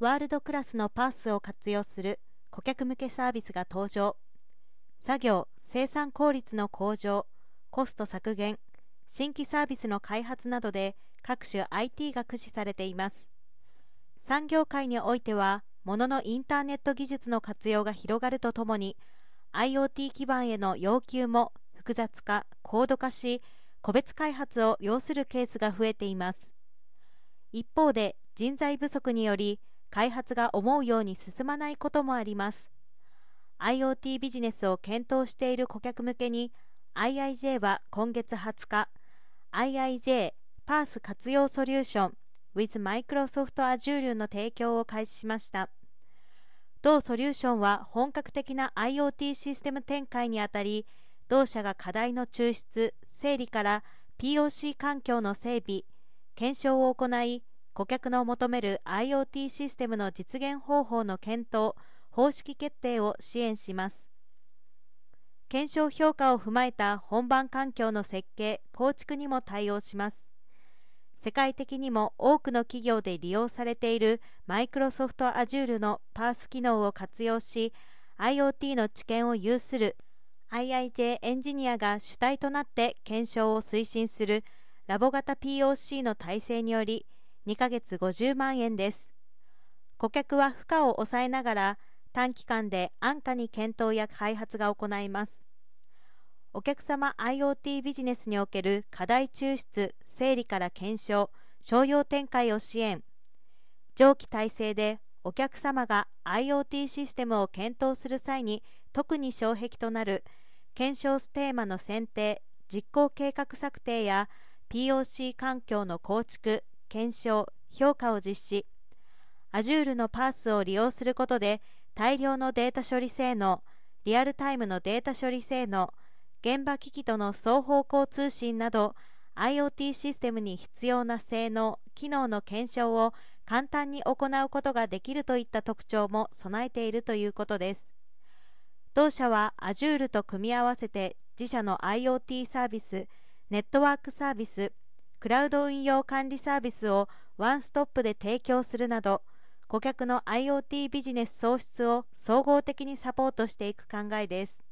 ワールドクラスのパースを活用する顧客向けサービスが登場。作業・生産効率の向上コスト削減新規サービスの開発などで各種 IT が駆使されています。産業界においては物のインターネット技術の活用が広がるとともに IoT 基盤への要求も複雑化高度化し個別開発を要するケースが増えています。一方で人材不足により開発が思うように進まないこともあります。IoT ビジネスを検討している顧客向けに IIJ は今月20日 IIJ パース活用ソリューション with Microsoft Azure の提供を開始しました。同ソリューションは本格的な IoT システム展開にあたり同社が課題の抽出整理から POC 環境の整備検証を行い顧客の求める IoT システムの実現方法の検討方式決定を支援します。検証評価を踏まえた本番環境の設計構築にも対応します。世界的にも多くの企業で利用されているマイクロソフト Azure のパース機能を活用し IoT の知見を有する IIJ エンジニアが主体となって検証を推進するラボ型 POC の体制により2ヶ月50万円です。顧客は負荷を抑えながら短期間で安価に検討や開発が行います。お客様 IoT ビジネスにおける課題抽出整理から検証商用展開を支援。上記体制でお客様が IoT システムを検討する際に特に障壁となる検証テーマの選定実行計画策定や POC 環境の構築検証評価を実施。Azure のパースを利用することで大量のデータ処理性能リアルタイムのデータ処理性能現場機器との双方向通信など IoT システムに必要な性能機能の検証を簡単に行うことができるといった特徴も備えているということです。同社は Azure と組み合わせて自社の IoT サービスネットワークサービスクラウド運用管理サービスをワンストップで提供するなど顧客の IoT ビジネス創出を総合的にサポートしていく考えです。